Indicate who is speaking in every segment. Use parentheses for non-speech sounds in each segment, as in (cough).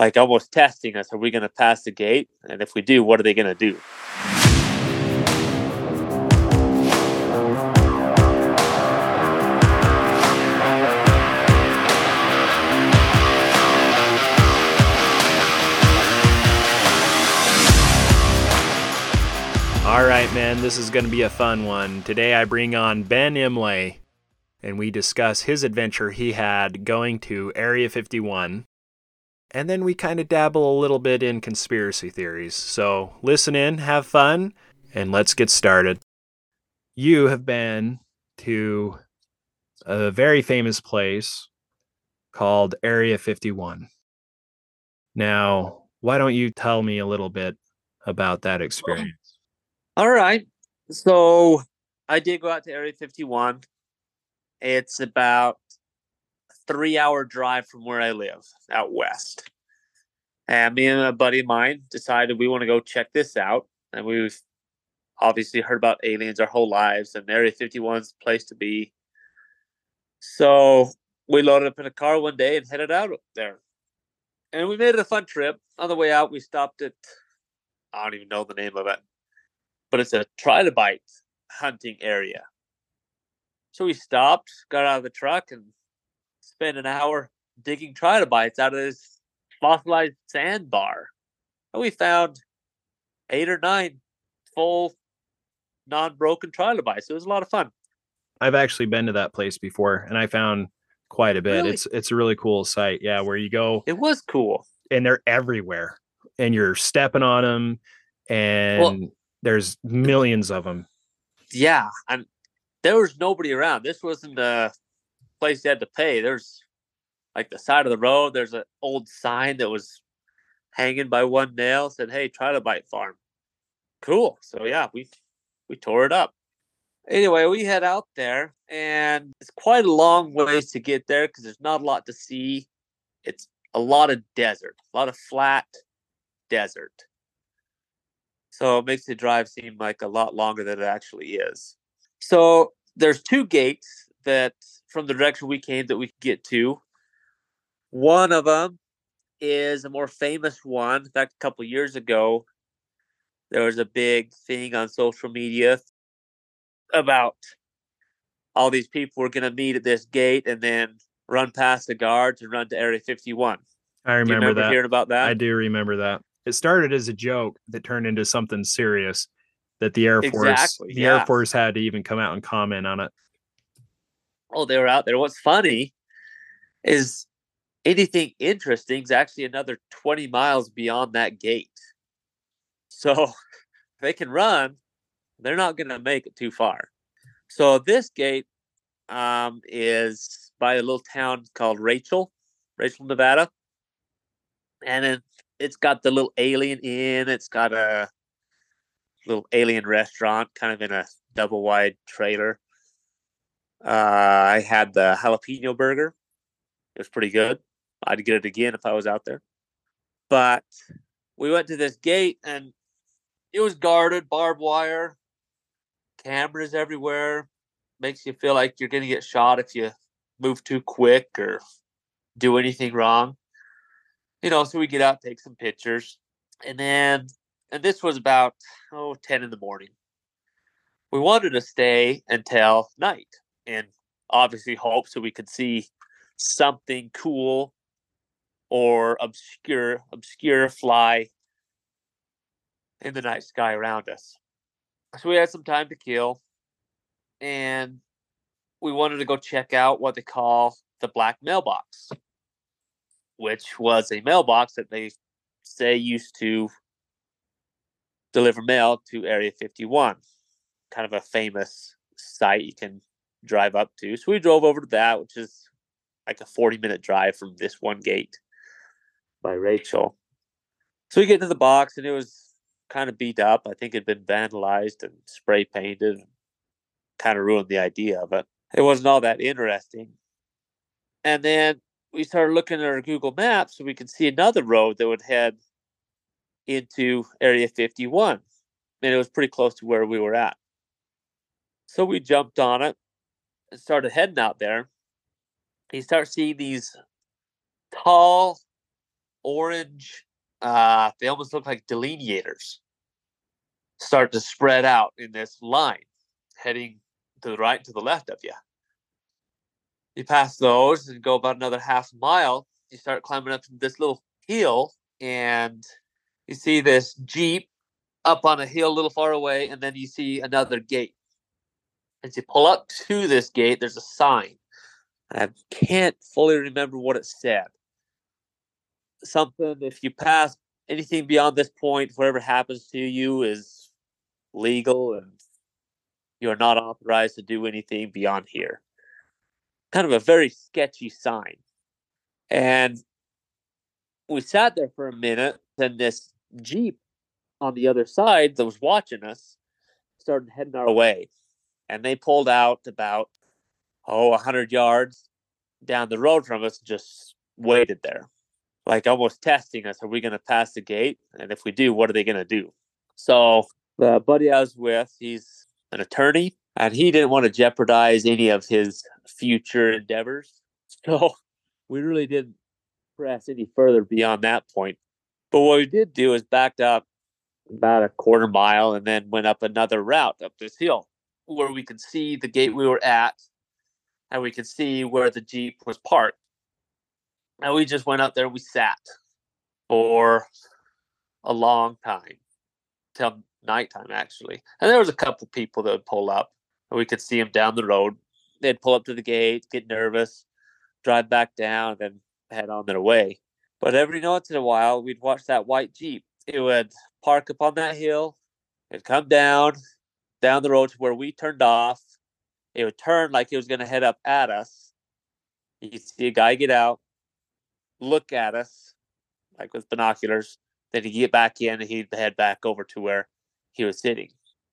Speaker 1: like almost testing us. Are we going to pass the gate? And if we do, what are they going to do?
Speaker 2: All right, man, this is going to be a fun one. Today I bring on Ben Imlay and we discuss his adventure he had going to Area 51. And then we kind of dabble a little bit in conspiracy theories. So listen in, have fun, and let's get started. You have been to a very famous place called Area 51. Now, why don't you tell me a little bit about that experience?
Speaker 1: All right. So I did go out to Area 51. It's about three hour drive from where I live out west. And me and a buddy of mine decided we want to go check this out. And we've obviously heard about aliens our whole lives, and Area 51's a place to be. So we loaded up in a car one day and headed out there. And we made it a fun trip. On the way out, we stopped at, I don't even know the name of it but it's a trilobite hunting area. So we stopped, got out of the truck, and spent an hour digging trilobites out of this fossilized sandbar. And we found eight or nine full, non broken trilobites. It was a lot of fun.
Speaker 2: I've actually been to that place before and I found quite a bit.
Speaker 1: Really?
Speaker 2: It's it's a really cool site. Yeah, where you go
Speaker 1: It was cool.
Speaker 2: and they're everywhere and you're stepping on them and there's millions of them.
Speaker 1: Yeah. And there was nobody around. This wasn't a place you had to pay. There's like the side of the road, there's an old sign that was hanging by one nail said, Hey, trilobite farm. Cool. So yeah, we we tore it up. Anyway, we head out there and it's quite a long ways to get there because there's not a lot to see. It's a lot of desert, a lot of flat desert. So it makes the drive seem like a lot longer than it actually is. So there's two gates that from the direction we came that we could get to. One of them is a more famous one. In fact, a couple years ago, there was a big thing on social media about all these people were going to meet at this gate and then run past the guards and run to Area 51.
Speaker 2: I remember,
Speaker 1: remember
Speaker 2: that.
Speaker 1: hearing about that?
Speaker 2: I do remember that. It started as a joke that turned into something serious that the Air Force
Speaker 1: Exactly,
Speaker 2: the Air. Force had to even come out and comment on it.
Speaker 1: Oh, they were out there. What's funny is anything interesting is actually another 20 miles beyond that gate. So if (laughs) they can run, they're not going to make it too far. So this gate um, is by a little town called Rachel, Rachel, Nevada. And it's got the little alien inn. It's got a little alien restaurant kind of in a double wide trailer. Uh, I had the jalapeno burger. It was pretty good. I'd get it again if I was out there. But we went to this gate and it was guarded, barbed wire, cameras everywhere. Makes you feel like you're going to get shot if you move too quick or do anything wrong. You know, so we get out, take some pictures. And then, and this was about, oh, 10 in the morning. We wanted to stay until night and obviously hope so we could see something cool or obscure obscure fly in the night sky around us. So we had some time to kill and we wanted to go check out what they call the black mailbox, which was a mailbox that they say used to deliver mail to Area 51, kind of a famous site you can drive up to. So we drove over to that, which is like a 40 minute drive from this one gate by Rachel. So we get to the box and it was kind of beat up. I think it had been vandalized and spray painted, kind of ruined the idea of it. It wasn't all that interesting. And then we started looking at our Google Maps so we could see another road that would head into Area 51. And it was pretty close to where we were at. So we jumped on it started heading out there. You start seeing these tall, orange, uh, they almost look like delineators, start to spread out in this line, heading to the right to the left of you. You pass those and go about another half mile. You start climbing up this little hill, and you see this Jeep up on a hill a little far away, and then you see another gate. As you pull up to this gate, there's a sign. I can't fully remember what it said. Something if you pass anything beyond this point, whatever happens to you is legal and you are not authorized to do anything beyond here. Kind of a very sketchy sign. And we sat there for a minute, and this Jeep on the other side that was watching us started heading our way. And they pulled out about, oh, 100 yards down the road from us, and just waited there, like almost testing us. Are we going to pass the gate? And if we do, what are they going to do? So the buddy I was with, he's an attorney, and he didn't want to jeopardize any of his future endeavors. (laughs) So we really didn't press any further beyond that point. But what we did do is backed up about a quarter mile and then went up another route up this hill where we could see the gate we were at and we could see where the Jeep was parked. And we just went up there, we sat for a long time till nighttime, actually. And there was a couple people that would pull up and we could see them down the road. They'd pull up to the gate, get nervous, drive back down, and head on their way. But every once in a while, we'd watch that white Jeep. It would park up on that hill. It'd come down, down the road to where we turned off. It would turn like it was going to head up at us. You'd see a guy get out, look at us, like with binoculars. Then he'd get back in and he'd head back over to where he was sitting.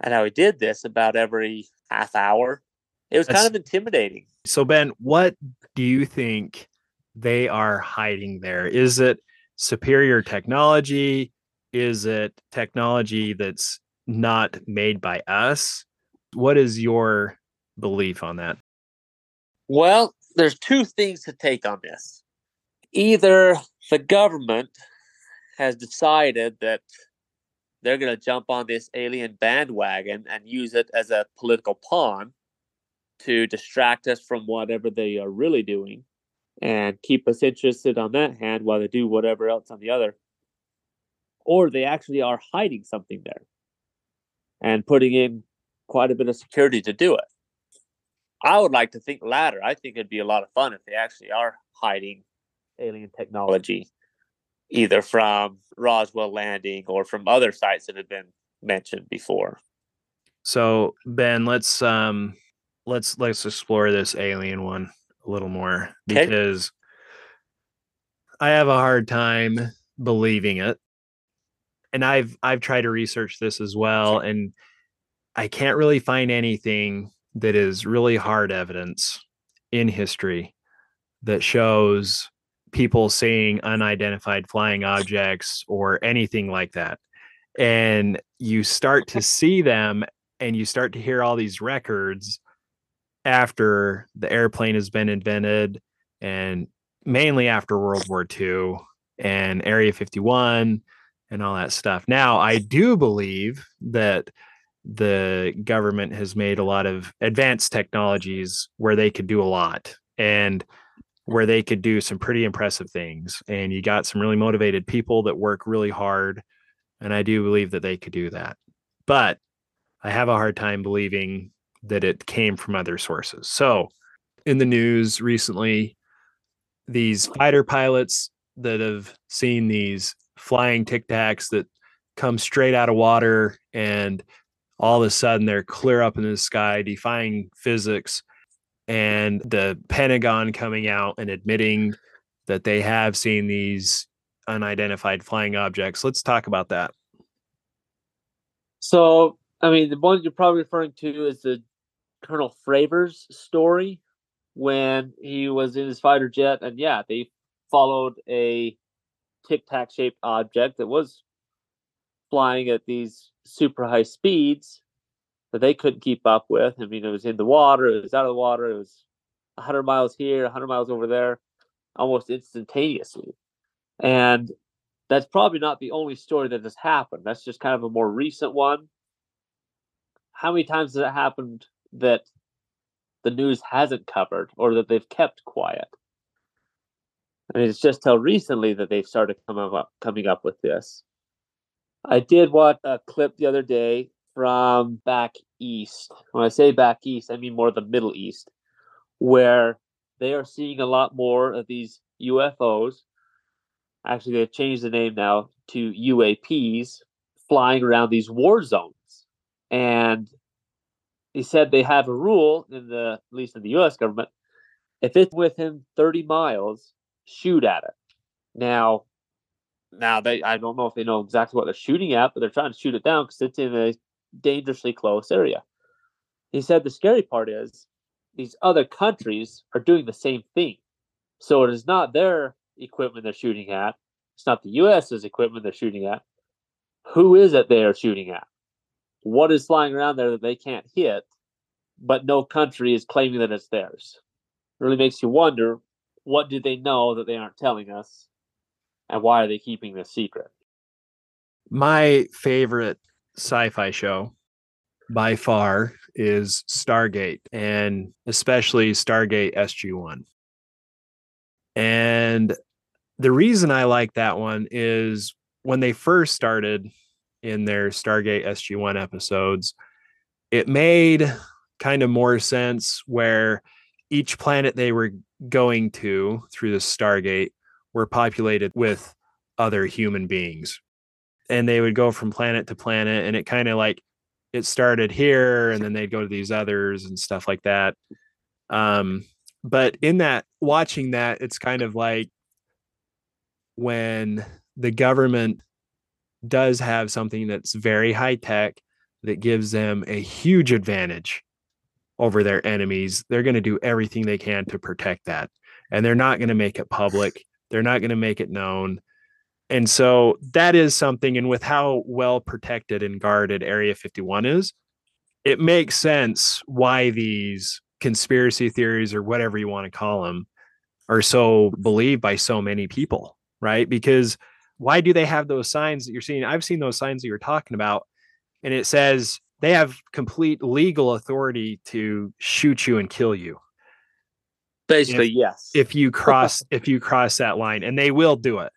Speaker 1: And how he did this about every half hour. It was That's, kind of intimidating.
Speaker 2: So, Ben, what do you think they are hiding there? Is it superior technology? Is it technology that's not made by us? What is your belief on that?
Speaker 1: Well, there's two things to take on this. Either the government has decided that they're going to jump on this alien bandwagon and use it as a political pawn to distract us from whatever they are really doing and keep us interested on that hand while they do whatever else on the other or they actually are hiding something there and putting in quite a bit of security to do it. I would like to think latter. I think it'd be a lot of fun if they actually are hiding alien technology, either from Roswell landing or from other sites that have been mentioned before.
Speaker 2: So Ben, let's um let's let's explore this alien one a little more because okay. I have a hard time believing it and I've I've tried to research this as well, and I can't really find anything that is really hard evidence in history that shows people seeing unidentified flying objects or anything like that. And you start to see them and you start to hear all these records after the airplane has been invented and mainly after World War II and Area 51 and all that stuff. Now, I do believe that the government has made a lot of advanced technologies where they could do a lot and where they could do some pretty impressive things. And you got some really motivated people that work really hard. And I do believe that they could do that. But I have a hard time believing that it came from other sources. So, in the news recently, these fighter pilots that have seen these flying tic tacs that come straight out of water and all of a sudden they're clear up in the sky defying physics and the pentagon coming out and admitting that they have seen these unidentified flying objects. Let's talk about that.
Speaker 1: So i mean the one you're probably referring to is the colonel Fravor's story when he was in his fighter jet and yeah they followed a tic tac shaped object that was flying at these super high speeds that they couldn't keep up with. I mean, it was in the water, it was out of the water, it was 100 miles here, 100 miles over there, almost instantaneously. And that's probably not the only story that has happened. That's just kind of a more recent one. How many times has it happened that the news hasn't covered or that they've kept quiet? Mean, it's just till recently that they've started coming up, coming up with this. I did watch a clip the other day from back east. When I say back east, I mean more the Middle East, where they are seeing a lot more of these UFOs. Actually, they've changed the name now to UAPs flying around these war zones. And he said they have a rule in the at least in the US government, if it's within 30 miles, shoot at it. Now now they I don't know if they know exactly what they're shooting at, but they're trying to shoot it down because it's in a dangerously close area. He said the scary part is these other countries are doing the same thing. So it is not their equipment they're shooting at. It's not the US's equipment they're shooting at. Who is it they are shooting at? What is flying around there that they can't hit, but no country is claiming that it's theirs? It really makes you wonder what do they know that they aren't telling us? And why are they keeping this secret?
Speaker 2: My favorite sci fi show by far is Stargate and especially Stargate SG 1. And the reason I like that one is when they first started in their Stargate SG 1 episodes, it made kind of more sense where each planet they were going to through the Stargate were populated with other human beings. And they would go from planet to planet, and it kind of like it started here, and then they'd go to these others and stuff like that. Um, but in that, watching that, it's kind of like when the government does have something that's very high tech that gives them a huge advantage over their enemies, they're going to do everything they can to protect that. And they're not going to make it public. They're not going to make it known. And so that is something. And with how well protected and guarded Area 51 is, it makes sense why these conspiracy theories or whatever you want to call them are so believed by so many people, right? Because why do they have those signs that you're seeing? I've seen those signs that you're talking about, and it says they have complete legal authority to shoot you and kill you.
Speaker 1: Basically,
Speaker 2: if,
Speaker 1: yes.
Speaker 2: If you (laughs) cross if you cross that line, and they will do it.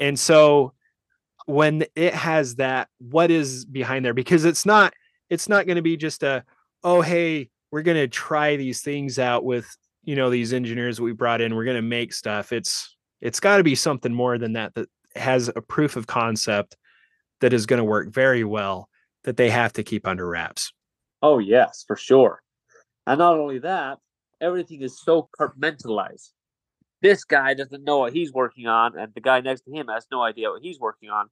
Speaker 2: And so when it has that, what is behind there? Because it's not it's not going to be just a oh hey we're going to try these things out with you know these engineers we brought in we're going to make stuff it's it's got to be something more than that that has a proof of concept that is going to work very well that they have to keep under wraps.
Speaker 1: Oh, yes, for sure. And not only that, everything is so compartmentalized. This guy doesn't know what he's working on, and the guy next to him has no idea what he's working on.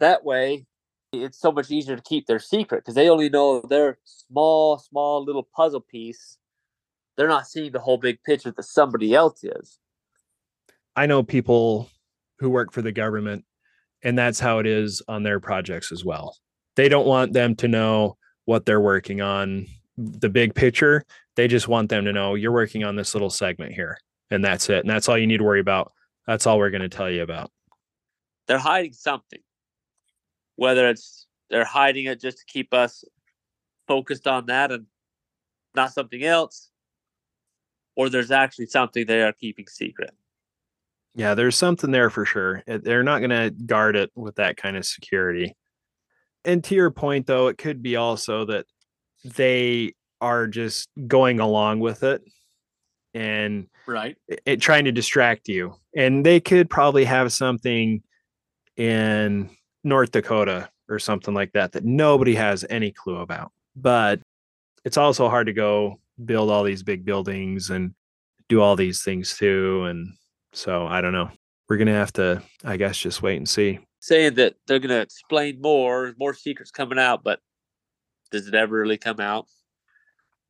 Speaker 1: That way, it's so much easier to keep their secret because they only know their small, small little puzzle piece. They're not seeing the whole big picture that somebody else is.
Speaker 2: I know people who work for the government, and that's how it is on their projects as well they don't want them to know what they're working on. The big picture they just want them to know you're working on this little segment here and that's it and that's all you need to worry about. That's all we're going to tell you about.
Speaker 1: They're hiding something. Whether it's they're hiding it just to keep us focused on that and not something else or there's actually something they are keeping secret.
Speaker 2: Yeah there's something there for sure. They're not going to guard it with that kind of security and to your point though it could be also that they are just going along with it and
Speaker 1: right.
Speaker 2: it, it, trying to distract you. And they could probably have something in north dakota or something like that that nobody has any clue about. But it's also hard to go build all these big buildings and do all these things too. And so i don't know. We're gonna have to i guess just wait and see
Speaker 1: saying that they're going to explain more, more secrets coming out, but does it ever really come out?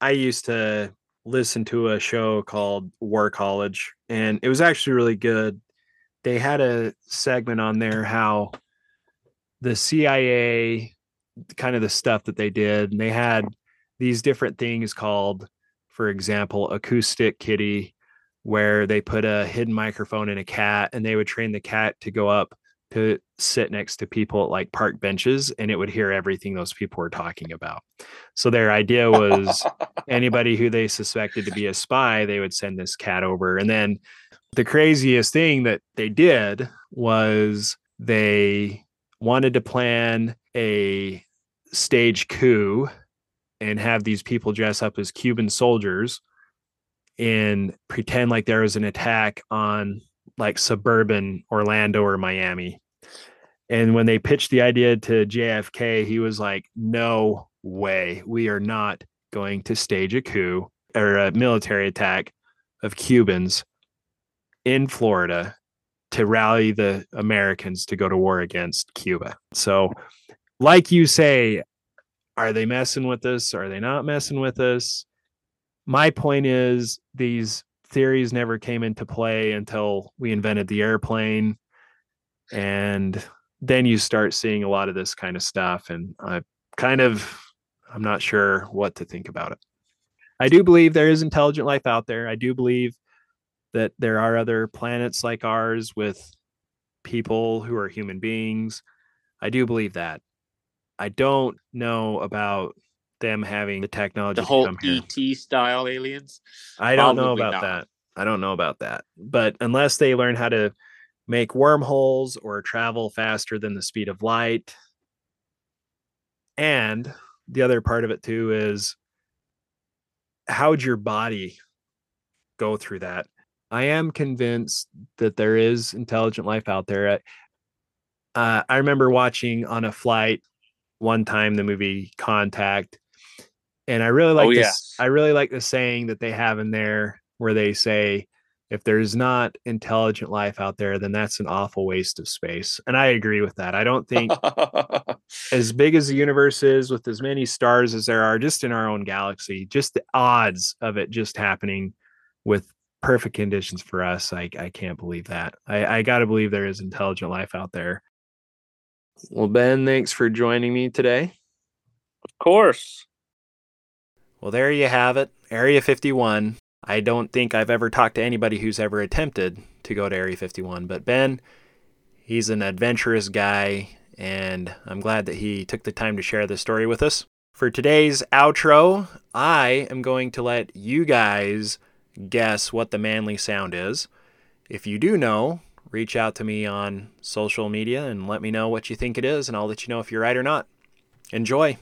Speaker 2: I used to listen to a show called War College, and it was actually really good. They had a segment on there how the CIA, kind of the stuff that they did, and they had these different things called, for example, acoustic kitty, where they put a hidden microphone in a cat and they would train the cat to go up to sit next to people at like park benches and it would hear everything those people were talking about. So their idea was (laughs) anybody who they suspected to be a spy, they would send this cat over. And then the craziest thing that they did was they wanted to plan a stage coup and have these people dress up as Cuban soldiers and pretend like there was an attack on like suburban Orlando or Miami. And when they pitched the idea to JFK, he was like, no way. We are not going to stage a coup or a military attack of Cubans in Florida to rally the Americans to go to war against Cuba. So, like you say, are they messing with us? Are they not messing with us? My point is, these theories never came into play until we invented the airplane. And then you start seeing a lot of this kind of stuff. And I kind of, I'm not sure what to think about it. I do believe there is intelligent life out there. I do believe that there are other planets like ours with people who are human beings. I do believe that. I don't know about them having the technology
Speaker 1: the whole
Speaker 2: ET
Speaker 1: style aliens.
Speaker 2: I don't know about not. that. I don't know about that. But unless they learn how to make wormholes or travel faster than the speed of light. And the other part of it too is how would your body go through that? I am convinced that there is intelligent life out there. Uh, I remember watching on a flight one time the movie Contact, and I really like oh, this. Yeah. I really like the saying that they have in there where they say, "If there's not intelligent life out there, then that's an awful waste of space." And I agree with that. I don't think (laughs) as big as the universe is, with as many stars as there are, just in our own galaxy, just the odds of it just happening with perfect conditions for us, I I can't believe that. I I got to believe there is intelligent life out there. Well, Ben, thanks for joining me today.
Speaker 1: Of course.
Speaker 2: Well, there you have it. Area 51. I don't think I've ever talked to anybody who's ever attempted to go to Area 51, but Ben, he's an adventurous guy, and I'm glad that he took the time to share this story with us. For today's outro, I am going to let you guys guess what the manly sound is. If you do know, reach out to me on social media and let me know what you think it is, and I'll let you know if you're right or not. Enjoy.